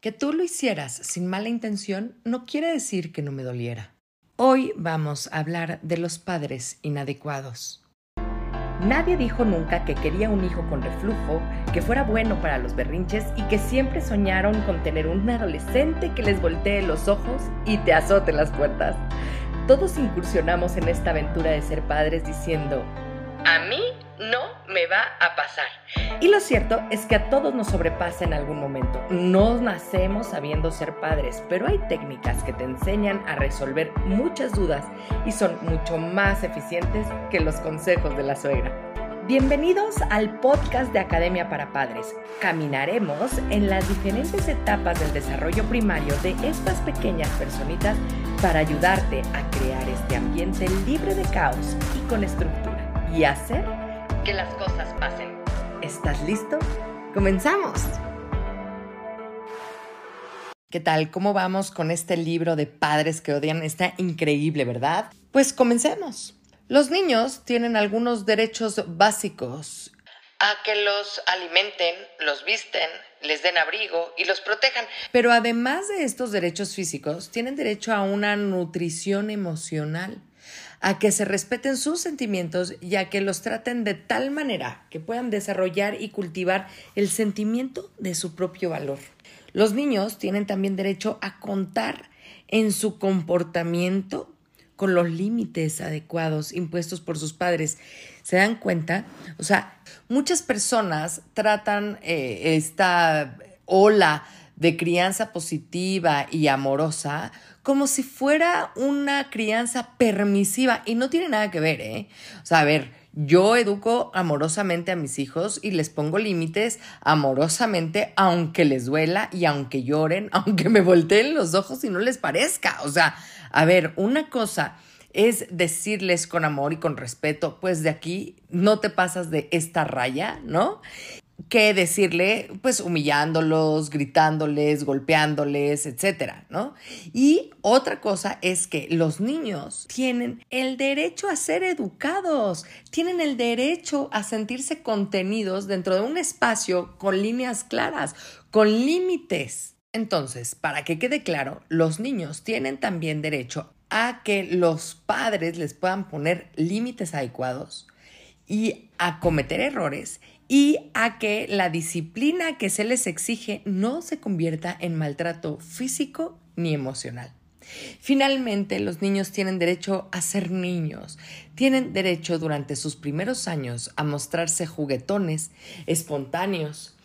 Que tú lo hicieras sin mala intención no quiere decir que no me doliera. Hoy vamos a hablar de los padres inadecuados. Nadie dijo nunca que quería un hijo con reflujo, que fuera bueno para los berrinches y que siempre soñaron con tener un adolescente que les voltee los ojos y te azote las puertas. Todos incursionamos en esta aventura de ser padres diciendo, a mí no me va a pasar. Y lo cierto es que a todos nos sobrepasa en algún momento. No nacemos sabiendo ser padres, pero hay técnicas que te enseñan a resolver muchas dudas y son mucho más eficientes que los consejos de la suegra. Bienvenidos al podcast de Academia para Padres. Caminaremos en las diferentes etapas del desarrollo primario de estas pequeñas personitas para ayudarte a crear este ambiente libre de caos y con estructura y hacer que las cosas pasen. ¿Estás listo? ¡Comenzamos! ¿Qué tal? ¿Cómo vamos con este libro de padres que odian? Está increíble, ¿verdad? Pues comencemos. Los niños tienen algunos derechos básicos a que los alimenten, los visten, les den abrigo y los protejan. Pero además de estos derechos físicos, tienen derecho a una nutrición emocional a que se respeten sus sentimientos y a que los traten de tal manera que puedan desarrollar y cultivar el sentimiento de su propio valor. Los niños tienen también derecho a contar en su comportamiento con los límites adecuados impuestos por sus padres. ¿Se dan cuenta? O sea, muchas personas tratan eh, esta ola de crianza positiva y amorosa como si fuera una crianza permisiva y no tiene nada que ver, ¿eh? O sea, a ver, yo educo amorosamente a mis hijos y les pongo límites amorosamente, aunque les duela y aunque lloren, aunque me volteen los ojos y no les parezca. O sea, a ver, una cosa es decirles con amor y con respeto, pues de aquí no te pasas de esta raya, ¿no? Que decirle, pues humillándolos, gritándoles, golpeándoles, etcétera, ¿no? Y otra cosa es que los niños tienen el derecho a ser educados, tienen el derecho a sentirse contenidos dentro de un espacio con líneas claras, con límites. Entonces, para que quede claro, los niños tienen también derecho a que los padres les puedan poner límites adecuados y a cometer errores y a que la disciplina que se les exige no se convierta en maltrato físico ni emocional. Finalmente, los niños tienen derecho a ser niños, tienen derecho durante sus primeros años a mostrarse juguetones, espontáneos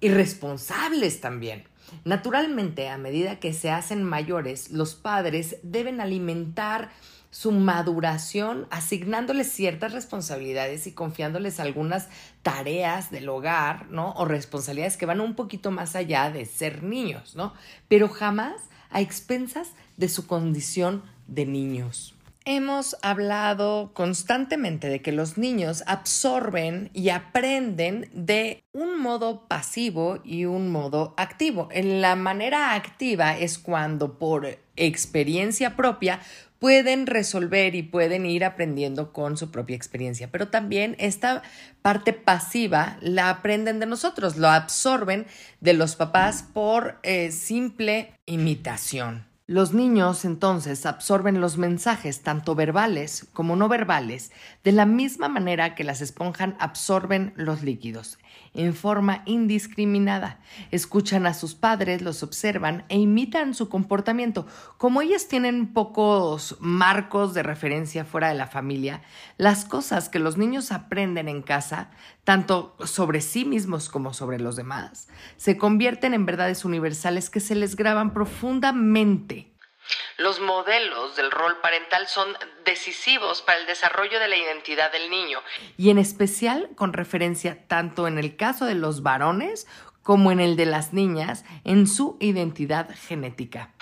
y responsables también. Naturalmente, a medida que se hacen mayores, los padres deben alimentar su maduración, asignándoles ciertas responsabilidades y confiándoles algunas tareas del hogar, ¿no? O responsabilidades que van un poquito más allá de ser niños, ¿no? Pero jamás a expensas de su condición de niños. Hemos hablado constantemente de que los niños absorben y aprenden de un modo pasivo y un modo activo. En la manera activa es cuando por experiencia propia pueden resolver y pueden ir aprendiendo con su propia experiencia. Pero también esta parte pasiva la aprenden de nosotros, lo absorben de los papás por eh, simple imitación. Los niños entonces absorben los mensajes, tanto verbales como no verbales, de la misma manera que las esponjas absorben los líquidos, en forma indiscriminada. Escuchan a sus padres, los observan e imitan su comportamiento. Como ellas tienen pocos marcos de referencia fuera de la familia, las cosas que los niños aprenden en casa, tanto sobre sí mismos como sobre los demás, se convierten en verdades universales que se les graban profundamente los modelos del rol parental son decisivos para el desarrollo de la identidad del niño y en especial con referencia tanto en el caso de los varones como en el de las niñas en su identidad genética.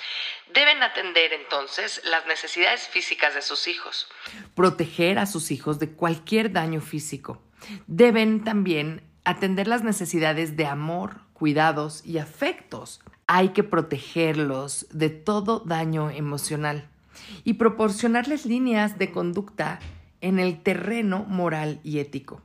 Deben atender entonces las necesidades físicas de sus hijos, proteger a sus hijos de cualquier daño físico. Deben también atender las necesidades de amor, cuidados y afectos hay que protegerlos de todo daño emocional y proporcionarles líneas de conducta en el terreno moral y ético.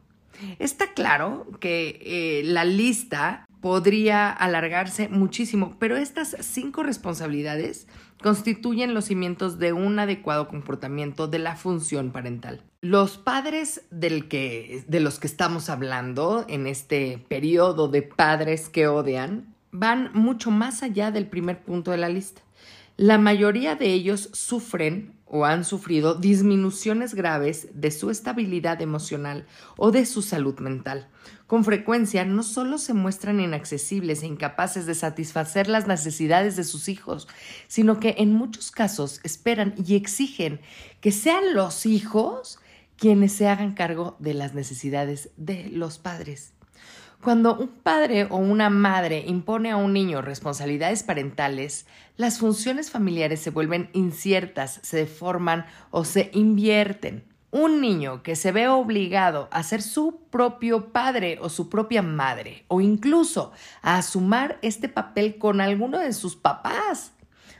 Está claro que eh, la lista podría alargarse muchísimo, pero estas cinco responsabilidades constituyen los cimientos de un adecuado comportamiento de la función parental. Los padres del que, de los que estamos hablando en este periodo de padres que odian van mucho más allá del primer punto de la lista. La mayoría de ellos sufren o han sufrido disminuciones graves de su estabilidad emocional o de su salud mental. Con frecuencia no solo se muestran inaccesibles e incapaces de satisfacer las necesidades de sus hijos, sino que en muchos casos esperan y exigen que sean los hijos quienes se hagan cargo de las necesidades de los padres. Cuando un padre o una madre impone a un niño responsabilidades parentales, las funciones familiares se vuelven inciertas, se deforman o se invierten. Un niño que se ve obligado a ser su propio padre o su propia madre, o incluso a asumir este papel con alguno de sus papás,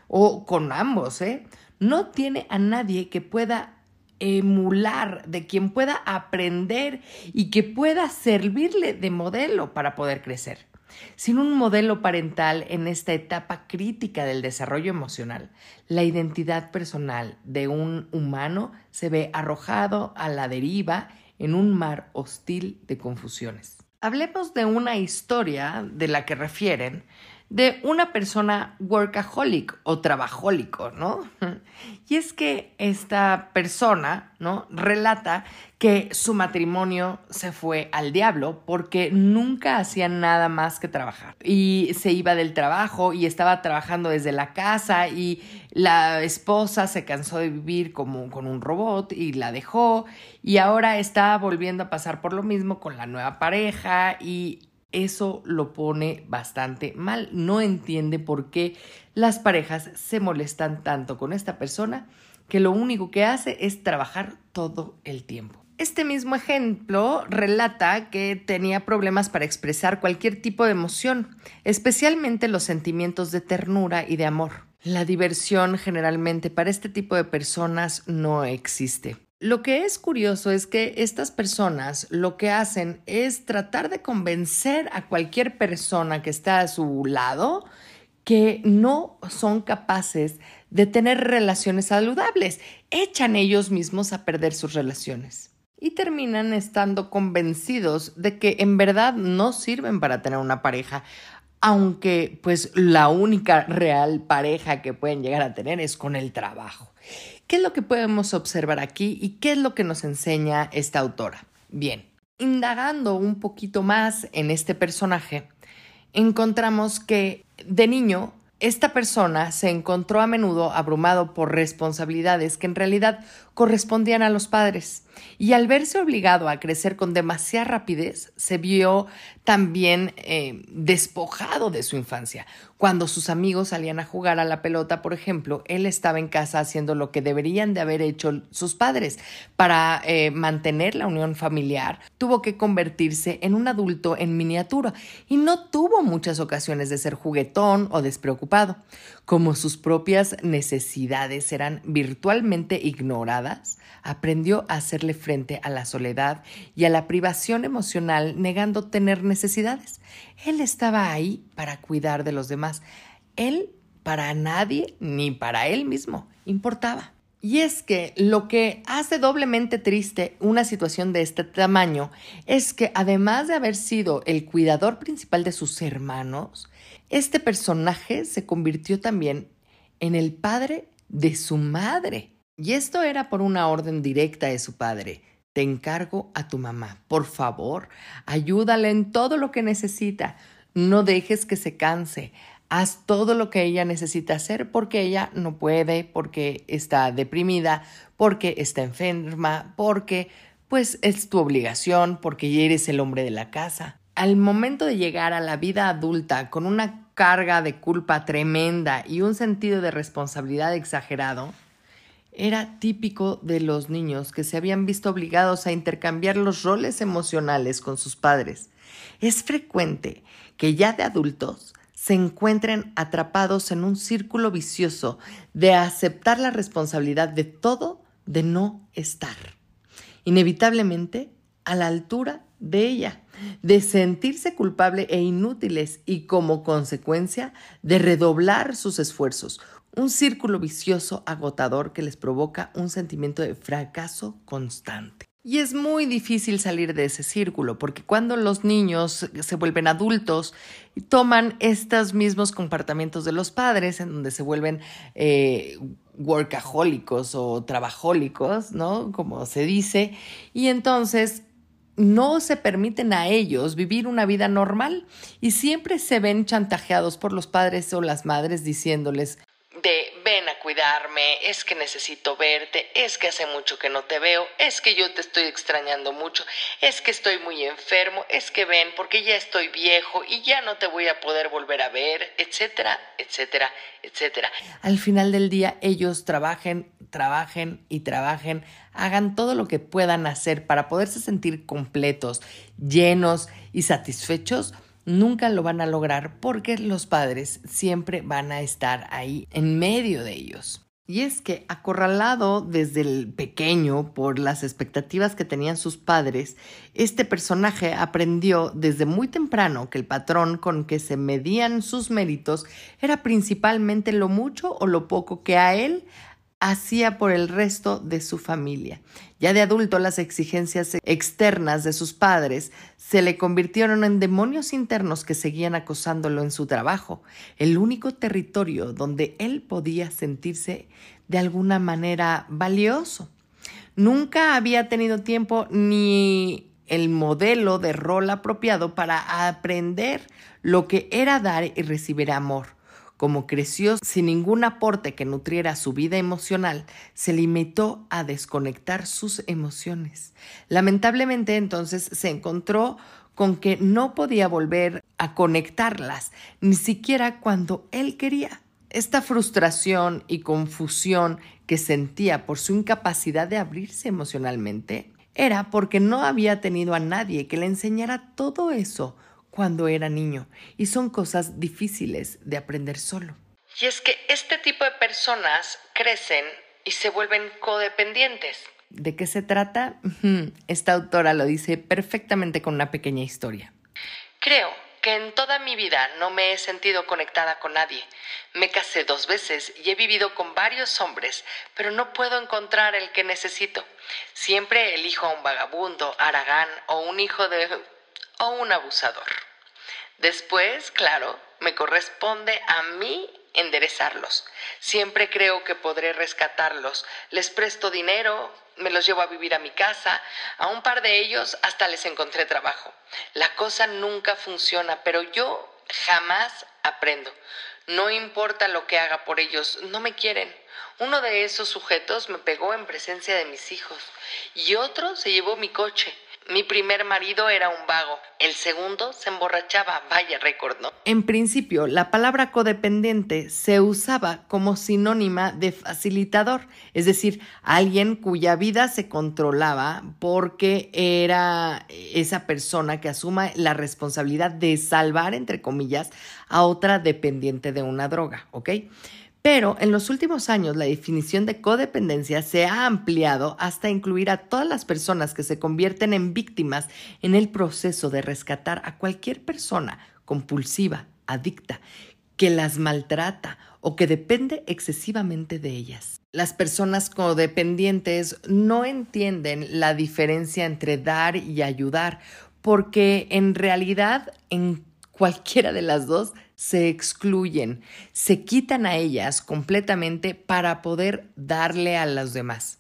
o con ambos, ¿eh? no tiene a nadie que pueda emular, de quien pueda aprender y que pueda servirle de modelo para poder crecer. Sin un modelo parental en esta etapa crítica del desarrollo emocional, la identidad personal de un humano se ve arrojado a la deriva en un mar hostil de confusiones. Hablemos de una historia de la que refieren de una persona workaholic o trabajólico, ¿no? Y es que esta persona, ¿no? Relata que su matrimonio se fue al diablo porque nunca hacía nada más que trabajar. Y se iba del trabajo y estaba trabajando desde la casa y la esposa se cansó de vivir como con un robot y la dejó y ahora está volviendo a pasar por lo mismo con la nueva pareja y eso lo pone bastante mal. No entiende por qué las parejas se molestan tanto con esta persona que lo único que hace es trabajar todo el tiempo. Este mismo ejemplo relata que tenía problemas para expresar cualquier tipo de emoción, especialmente los sentimientos de ternura y de amor. La diversión generalmente para este tipo de personas no existe. Lo que es curioso es que estas personas lo que hacen es tratar de convencer a cualquier persona que está a su lado que no son capaces de tener relaciones saludables. Echan ellos mismos a perder sus relaciones y terminan estando convencidos de que en verdad no sirven para tener una pareja, aunque pues la única real pareja que pueden llegar a tener es con el trabajo. ¿Qué es lo que podemos observar aquí y qué es lo que nos enseña esta autora? Bien, indagando un poquito más en este personaje, encontramos que de niño esta persona se encontró a menudo abrumado por responsabilidades que en realidad correspondían a los padres y al verse obligado a crecer con demasiada rapidez se vio también eh, despojado de su infancia. Cuando sus amigos salían a jugar a la pelota, por ejemplo, él estaba en casa haciendo lo que deberían de haber hecho sus padres para eh, mantener la unión familiar. Tuvo que convertirse en un adulto en miniatura y no tuvo muchas ocasiones de ser juguetón o despreocupado. Como sus propias necesidades eran virtualmente ignoradas, aprendió a hacerle frente a la soledad y a la privación emocional negando tener necesidades. Él estaba ahí para cuidar de los demás. Él para nadie ni para él mismo importaba. Y es que lo que hace doblemente triste una situación de este tamaño es que además de haber sido el cuidador principal de sus hermanos, este personaje se convirtió también en el padre de su madre. Y esto era por una orden directa de su padre. Te encargo a tu mamá. Por favor, ayúdale en todo lo que necesita. No dejes que se canse. Haz todo lo que ella necesita hacer porque ella no puede, porque está deprimida, porque está enferma, porque pues es tu obligación, porque eres el hombre de la casa. Al momento de llegar a la vida adulta con una carga de culpa tremenda y un sentido de responsabilidad exagerado, era típico de los niños que se habían visto obligados a intercambiar los roles emocionales con sus padres. Es frecuente que ya de adultos se encuentren atrapados en un círculo vicioso de aceptar la responsabilidad de todo de no estar, inevitablemente a la altura de ella, de sentirse culpable e inútiles y como consecuencia de redoblar sus esfuerzos. Un círculo vicioso agotador que les provoca un sentimiento de fracaso constante. Y es muy difícil salir de ese círculo, porque cuando los niños se vuelven adultos toman estos mismos comportamientos de los padres, en donde se vuelven eh, workahólicos o trabajólicos, ¿no? Como se dice, y entonces no se permiten a ellos vivir una vida normal y siempre se ven chantajeados por los padres o las madres diciéndoles ven a cuidarme, es que necesito verte, es que hace mucho que no te veo, es que yo te estoy extrañando mucho, es que estoy muy enfermo, es que ven porque ya estoy viejo y ya no te voy a poder volver a ver, etcétera, etcétera, etcétera. Al final del día ellos trabajen, trabajen y trabajen, hagan todo lo que puedan hacer para poderse sentir completos, llenos y satisfechos nunca lo van a lograr porque los padres siempre van a estar ahí en medio de ellos. Y es que, acorralado desde el pequeño por las expectativas que tenían sus padres, este personaje aprendió desde muy temprano que el patrón con que se medían sus méritos era principalmente lo mucho o lo poco que a él hacía por el resto de su familia. Ya de adulto, las exigencias externas de sus padres se le convirtieron en demonios internos que seguían acosándolo en su trabajo, el único territorio donde él podía sentirse de alguna manera valioso. Nunca había tenido tiempo ni el modelo de rol apropiado para aprender lo que era dar y recibir amor. Como creció sin ningún aporte que nutriera su vida emocional, se limitó a desconectar sus emociones. Lamentablemente entonces se encontró con que no podía volver a conectarlas, ni siquiera cuando él quería. Esta frustración y confusión que sentía por su incapacidad de abrirse emocionalmente era porque no había tenido a nadie que le enseñara todo eso cuando era niño y son cosas difíciles de aprender solo. Y es que este tipo de personas crecen y se vuelven codependientes. ¿De qué se trata? Esta autora lo dice perfectamente con una pequeña historia. Creo que en toda mi vida no me he sentido conectada con nadie. Me casé dos veces y he vivido con varios hombres, pero no puedo encontrar el que necesito. Siempre elijo a un vagabundo, aragán o un hijo de o un abusador. Después, claro, me corresponde a mí enderezarlos. Siempre creo que podré rescatarlos. Les presto dinero, me los llevo a vivir a mi casa, a un par de ellos hasta les encontré trabajo. La cosa nunca funciona, pero yo jamás aprendo. No importa lo que haga por ellos, no me quieren. Uno de esos sujetos me pegó en presencia de mis hijos y otro se llevó mi coche. Mi primer marido era un vago, el segundo se emborrachaba, vaya récord, ¿no? En principio, la palabra codependiente se usaba como sinónima de facilitador, es decir, alguien cuya vida se controlaba porque era esa persona que asuma la responsabilidad de salvar, entre comillas, a otra dependiente de una droga, ¿ok? Pero en los últimos años la definición de codependencia se ha ampliado hasta incluir a todas las personas que se convierten en víctimas en el proceso de rescatar a cualquier persona compulsiva, adicta, que las maltrata o que depende excesivamente de ellas. Las personas codependientes no entienden la diferencia entre dar y ayudar porque en realidad en cualquiera de las dos se excluyen, se quitan a ellas completamente para poder darle a los demás.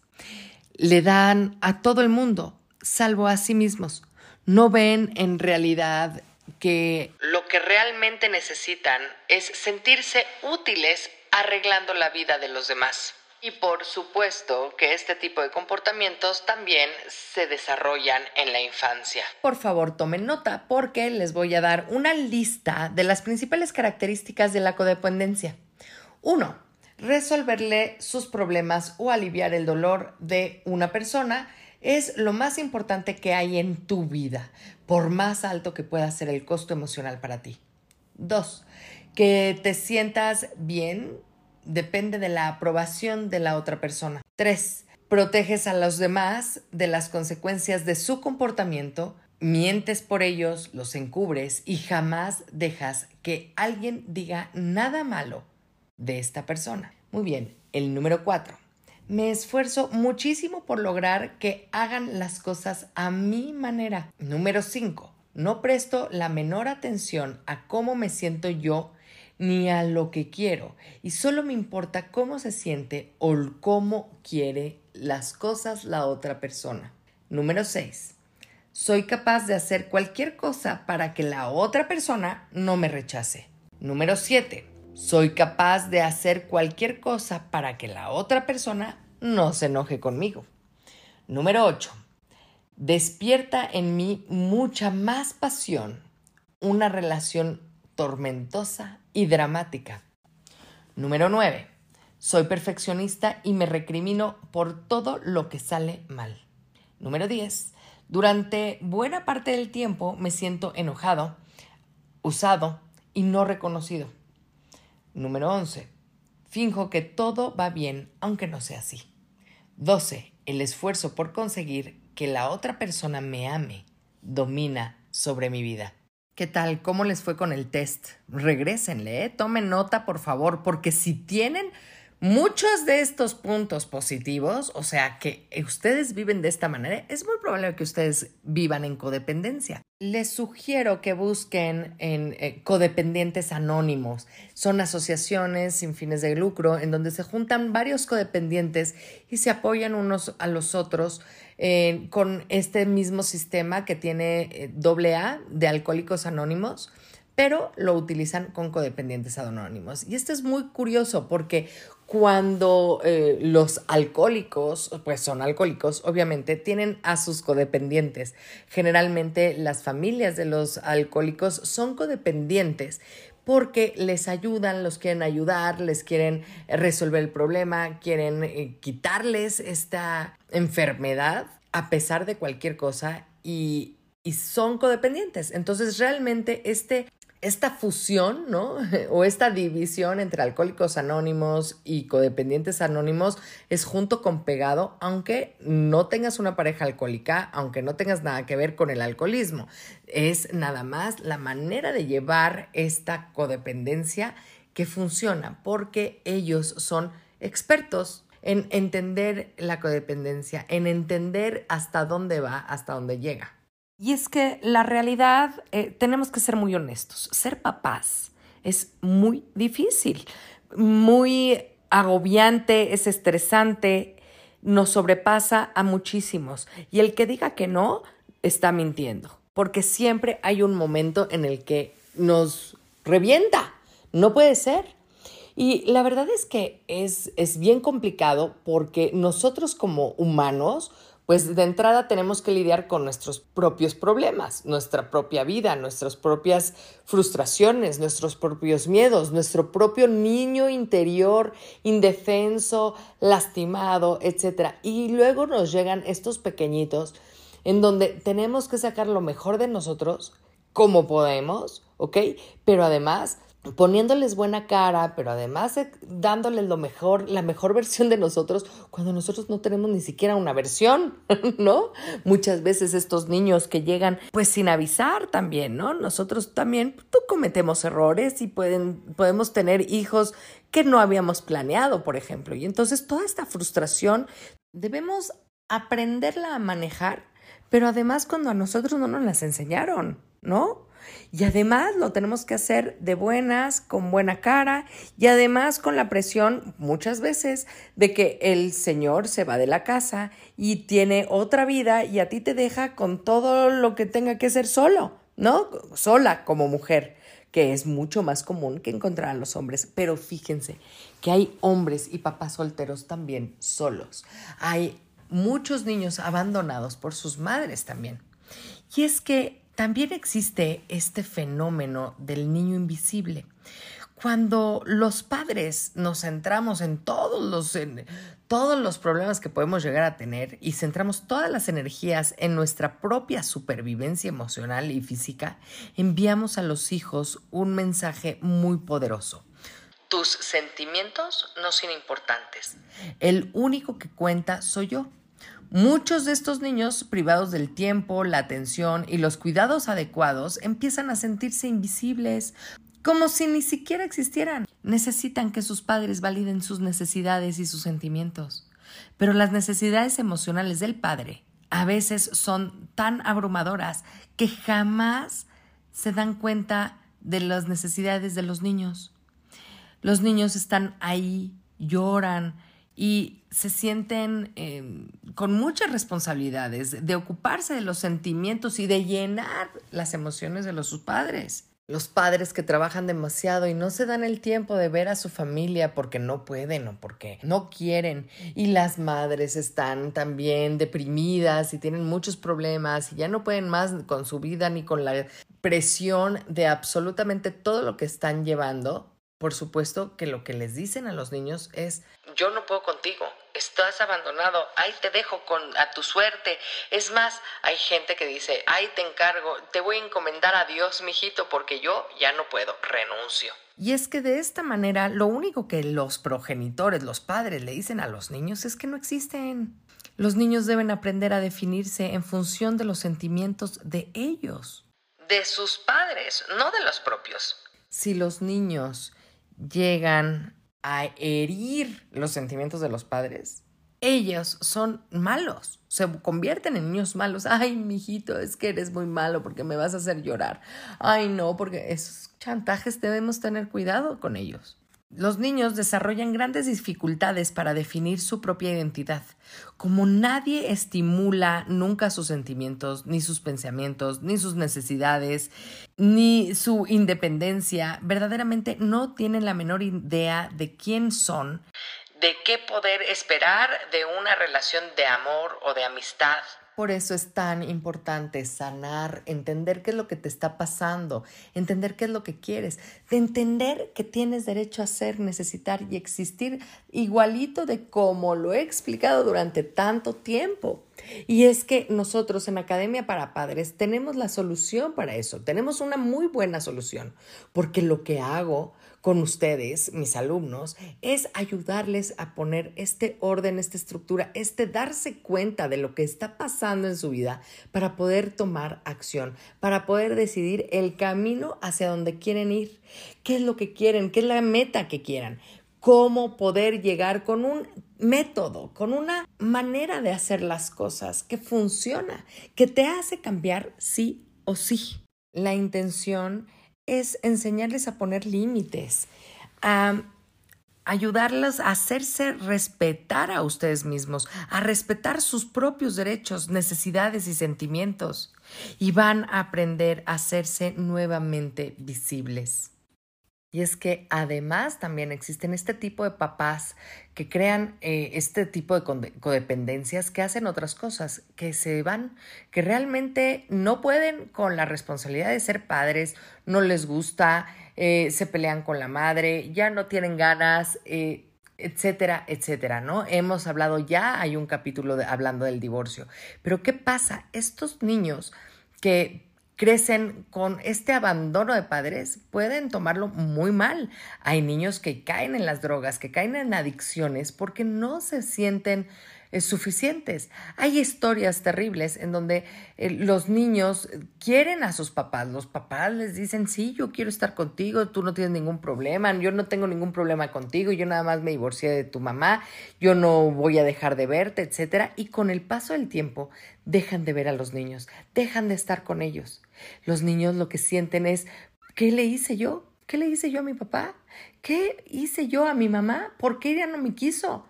Le dan a todo el mundo, salvo a sí mismos. No ven en realidad que lo que realmente necesitan es sentirse útiles arreglando la vida de los demás. Y por supuesto que este tipo de comportamientos también se desarrollan en la infancia. Por favor, tomen nota porque les voy a dar una lista de las principales características de la codependencia. 1. Resolverle sus problemas o aliviar el dolor de una persona es lo más importante que hay en tu vida, por más alto que pueda ser el costo emocional para ti. 2. Que te sientas bien depende de la aprobación de la otra persona. 3. Proteges a los demás de las consecuencias de su comportamiento mientes por ellos, los encubres y jamás dejas que alguien diga nada malo de esta persona. Muy bien, el número cuatro. Me esfuerzo muchísimo por lograr que hagan las cosas a mi manera. Número cinco. No presto la menor atención a cómo me siento yo ni a lo que quiero y solo me importa cómo se siente o cómo quiere las cosas la otra persona. Número 6. Soy capaz de hacer cualquier cosa para que la otra persona no me rechace. Número 7. Soy capaz de hacer cualquier cosa para que la otra persona no se enoje conmigo. Número 8. Despierta en mí mucha más pasión una relación tormentosa y dramática. Número 9. Soy perfeccionista y me recrimino por todo lo que sale mal. Número 10. Durante buena parte del tiempo me siento enojado, usado y no reconocido. Número 11. Finjo que todo va bien aunque no sea así. 12. El esfuerzo por conseguir que la otra persona me ame domina sobre mi vida. ¿Qué tal? ¿Cómo les fue con el test? Regrésenle, ¿eh? tomen nota por favor, porque si tienen Muchos de estos puntos positivos, o sea, que ustedes viven de esta manera, es muy probable que ustedes vivan en codependencia. Les sugiero que busquen en eh, codependientes anónimos. Son asociaciones sin fines de lucro en donde se juntan varios codependientes y se apoyan unos a los otros eh, con este mismo sistema que tiene eh, de Alcohólicos Anónimos pero lo utilizan con codependientes anónimos. Y esto es muy curioso porque cuando eh, los alcohólicos, pues son alcohólicos, obviamente, tienen a sus codependientes. Generalmente las familias de los alcohólicos son codependientes porque les ayudan, los quieren ayudar, les quieren resolver el problema, quieren eh, quitarles esta enfermedad a pesar de cualquier cosa y, y son codependientes. Entonces, realmente este esta fusión, ¿no? O esta división entre alcohólicos anónimos y codependientes anónimos es junto con pegado, aunque no tengas una pareja alcohólica, aunque no tengas nada que ver con el alcoholismo. Es nada más la manera de llevar esta codependencia que funciona, porque ellos son expertos en entender la codependencia, en entender hasta dónde va, hasta dónde llega. Y es que la realidad, eh, tenemos que ser muy honestos, ser papás es muy difícil, muy agobiante, es estresante, nos sobrepasa a muchísimos. Y el que diga que no, está mintiendo, porque siempre hay un momento en el que nos revienta, no puede ser. Y la verdad es que es, es bien complicado porque nosotros como humanos, pues de entrada tenemos que lidiar con nuestros propios problemas, nuestra propia vida, nuestras propias frustraciones, nuestros propios miedos, nuestro propio niño interior indefenso, lastimado, etc. Y luego nos llegan estos pequeñitos en donde tenemos que sacar lo mejor de nosotros como podemos, ¿ok? Pero además poniéndoles buena cara, pero además dándoles lo mejor, la mejor versión de nosotros, cuando nosotros no tenemos ni siquiera una versión, ¿no? Muchas veces estos niños que llegan pues sin avisar también, ¿no? Nosotros también cometemos errores y pueden, podemos tener hijos que no habíamos planeado, por ejemplo. Y entonces toda esta frustración debemos aprenderla a manejar, pero además cuando a nosotros no nos las enseñaron, ¿no? Y además lo tenemos que hacer de buenas, con buena cara y además con la presión muchas veces de que el Señor se va de la casa y tiene otra vida y a ti te deja con todo lo que tenga que hacer solo, ¿no? Sola como mujer que es mucho más común que encontrar a los hombres. Pero fíjense que hay hombres y papás solteros también solos. Hay muchos niños abandonados por sus madres también. Y es que también existe este fenómeno del niño invisible. Cuando los padres nos centramos en todos los, todos los problemas que podemos llegar a tener y centramos todas las energías en nuestra propia supervivencia emocional y física, enviamos a los hijos un mensaje muy poderoso. Tus sentimientos no son importantes. El único que cuenta soy yo. Muchos de estos niños, privados del tiempo, la atención y los cuidados adecuados, empiezan a sentirse invisibles, como si ni siquiera existieran. Necesitan que sus padres validen sus necesidades y sus sentimientos. Pero las necesidades emocionales del padre a veces son tan abrumadoras que jamás se dan cuenta de las necesidades de los niños. Los niños están ahí, lloran y se sienten em, con muchas responsabilidades de ocuparse de los sentimientos y de llenar las emociones de los sus padres. Los padres que trabajan demasiado y no se dan el tiempo de ver a su familia porque no pueden o porque no quieren. Y las madres están también deprimidas y tienen muchos problemas y ya no pueden más con su vida ni con la presión de absolutamente todo lo que están llevando. Por supuesto que lo que les dicen a los niños es yo no puedo contigo, estás abandonado, ahí te dejo con a tu suerte. Es más, hay gente que dice, ahí te encargo, te voy a encomendar a Dios, mijito, porque yo ya no puedo, renuncio. Y es que de esta manera lo único que los progenitores, los padres le dicen a los niños es que no existen. Los niños deben aprender a definirse en función de los sentimientos de ellos. De sus padres, no de los propios. Si los niños llegan a herir los sentimientos de los padres, ellos son malos, se convierten en niños malos. Ay, mijito, es que eres muy malo porque me vas a hacer llorar. Ay, no, porque esos chantajes debemos tener cuidado con ellos. Los niños desarrollan grandes dificultades para definir su propia identidad. Como nadie estimula nunca sus sentimientos, ni sus pensamientos, ni sus necesidades, ni su independencia, verdaderamente no tienen la menor idea de quién son, de qué poder esperar de una relación de amor o de amistad. Por eso es tan importante sanar, entender qué es lo que te está pasando, entender qué es lo que quieres, de entender que tienes derecho a ser, necesitar y existir igualito de como lo he explicado durante tanto tiempo. Y es que nosotros en Academia para Padres tenemos la solución para eso, tenemos una muy buena solución, porque lo que hago con ustedes, mis alumnos, es ayudarles a poner este orden, esta estructura, este darse cuenta de lo que está pasando en su vida para poder tomar acción, para poder decidir el camino hacia donde quieren ir, qué es lo que quieren, qué es la meta que quieran, cómo poder llegar con un método, con una manera de hacer las cosas que funciona, que te hace cambiar sí o sí. La intención es enseñarles a poner límites, a ayudarlos a hacerse respetar a ustedes mismos, a respetar sus propios derechos, necesidades y sentimientos, y van a aprender a hacerse nuevamente visibles. Y es que además también existen este tipo de papás que crean eh, este tipo de codependencias que hacen otras cosas, que se van, que realmente no pueden con la responsabilidad de ser padres, no les gusta, eh, se pelean con la madre, ya no tienen ganas, eh, etcétera, etcétera, ¿no? Hemos hablado ya, hay un capítulo hablando del divorcio, pero ¿qué pasa? Estos niños que crecen con este abandono de padres pueden tomarlo muy mal. Hay niños que caen en las drogas, que caen en adicciones porque no se sienten suficientes. Hay historias terribles en donde eh, los niños quieren a sus papás, los papás les dicen, sí, yo quiero estar contigo, tú no tienes ningún problema, yo no tengo ningún problema contigo, yo nada más me divorcié de tu mamá, yo no voy a dejar de verte, etcétera, y con el paso del tiempo dejan de ver a los niños, dejan de estar con ellos. Los niños lo que sienten es, ¿qué le hice yo? ¿Qué le hice yo a mi papá? ¿Qué hice yo a mi mamá? ¿Por qué ella no me quiso?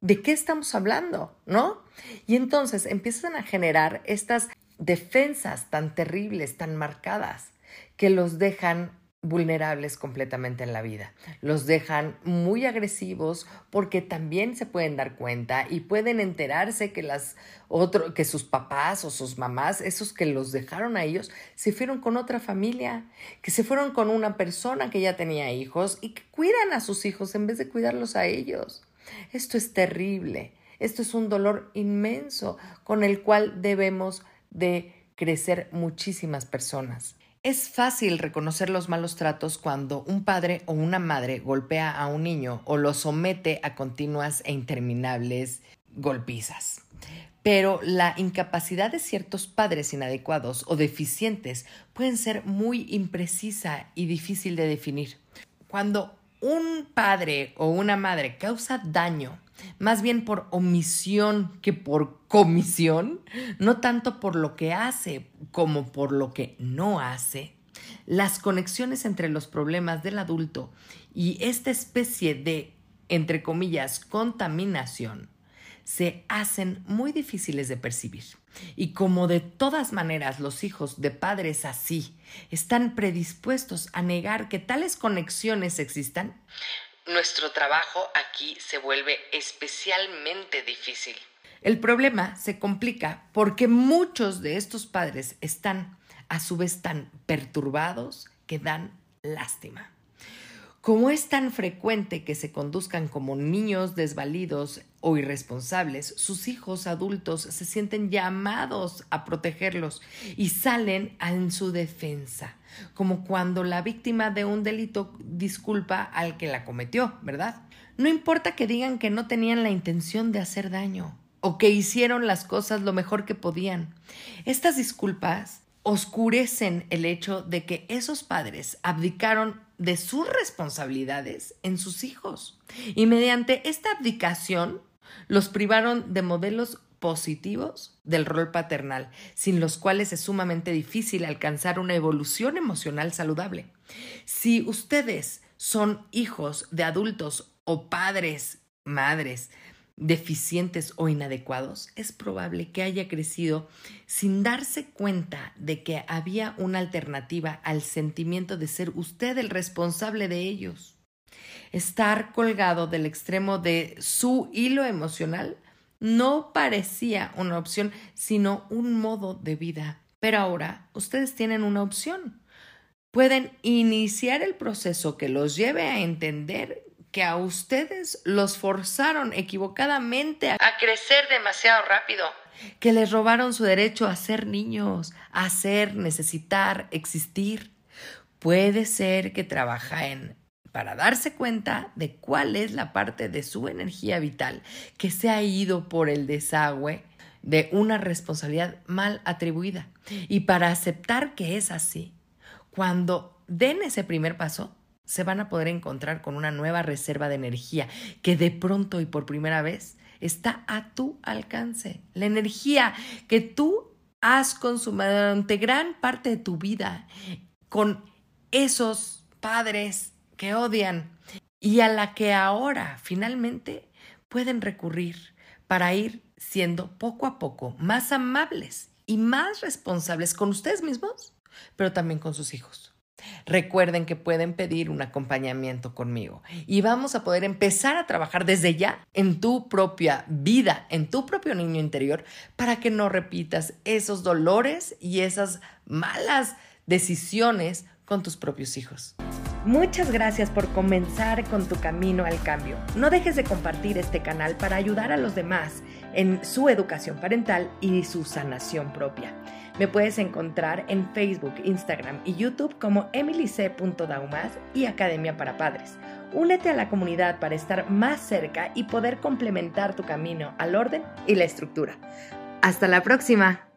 ¿de qué estamos hablando? ¿No? Y entonces empiezan a generar estas defensas tan terribles, tan marcadas, que los dejan vulnerables completamente en la vida. Los dejan muy agresivos porque también se pueden dar cuenta y pueden enterarse que las otro, que sus papás o sus mamás, esos que los dejaron a ellos, se fueron con otra familia, que se fueron con una persona que ya tenía hijos y que cuidan a sus hijos en vez de cuidarlos a ellos. Esto es terrible. Esto es un dolor inmenso con el cual debemos de crecer muchísimas personas. Es fácil reconocer los malos tratos cuando un padre o una madre golpea a un niño o lo somete a continuas e interminables golpizas. pero la incapacidad de ciertos padres inadecuados o deficientes pueden ser muy imprecisa y difícil de definir. Cuando un padre o una madre causa daño, más bien por omisión que por comisión, no tanto por lo que hace como por lo que no hace, las conexiones entre los problemas del adulto y esta especie de, entre comillas, contaminación se hacen muy difíciles de percibir. Y como de todas maneras los hijos de padres así están predispuestos a negar que tales conexiones existan, nuestro trabajo aquí se vuelve especialmente difícil. El problema se complica porque muchos de estos padres están a su vez tan perturbados que dan lástima. Como es tan frecuente que se conduzcan como niños desvalidos o irresponsables, sus hijos adultos se sienten llamados a protegerlos y salen en su defensa, como cuando la víctima de un delito disculpa al que la cometió, ¿verdad? No importa que digan que no tenían la intención de hacer daño o que hicieron las cosas lo mejor que podían. Estas disculpas oscurecen el hecho de que esos padres abdicaron de sus responsabilidades en sus hijos y mediante esta abdicación los privaron de modelos positivos del rol paternal, sin los cuales es sumamente difícil alcanzar una evolución emocional saludable. Si ustedes son hijos de adultos o padres, madres, deficientes o inadecuados, es probable que haya crecido sin darse cuenta de que había una alternativa al sentimiento de ser usted el responsable de ellos. Estar colgado del extremo de su hilo emocional no parecía una opción, sino un modo de vida. Pero ahora ustedes tienen una opción. Pueden iniciar el proceso que los lleve a entender que a ustedes los forzaron equivocadamente a crecer demasiado rápido, que les robaron su derecho a ser niños, a ser, necesitar, existir. Puede ser que trabajen para darse cuenta de cuál es la parte de su energía vital que se ha ido por el desagüe de una responsabilidad mal atribuida y para aceptar que es así. Cuando den ese primer paso, se van a poder encontrar con una nueva reserva de energía que de pronto y por primera vez está a tu alcance. La energía que tú has consumido durante gran parte de tu vida con esos padres que odian y a la que ahora finalmente pueden recurrir para ir siendo poco a poco más amables y más responsables con ustedes mismos, pero también con sus hijos. Recuerden que pueden pedir un acompañamiento conmigo y vamos a poder empezar a trabajar desde ya en tu propia vida, en tu propio niño interior, para que no repitas esos dolores y esas malas decisiones con tus propios hijos. Muchas gracias por comenzar con tu camino al cambio. No dejes de compartir este canal para ayudar a los demás en su educación parental y su sanación propia. Me puedes encontrar en Facebook, Instagram y YouTube como emilyc.daumas y Academia para Padres. Únete a la comunidad para estar más cerca y poder complementar tu camino al orden y la estructura. Hasta la próxima.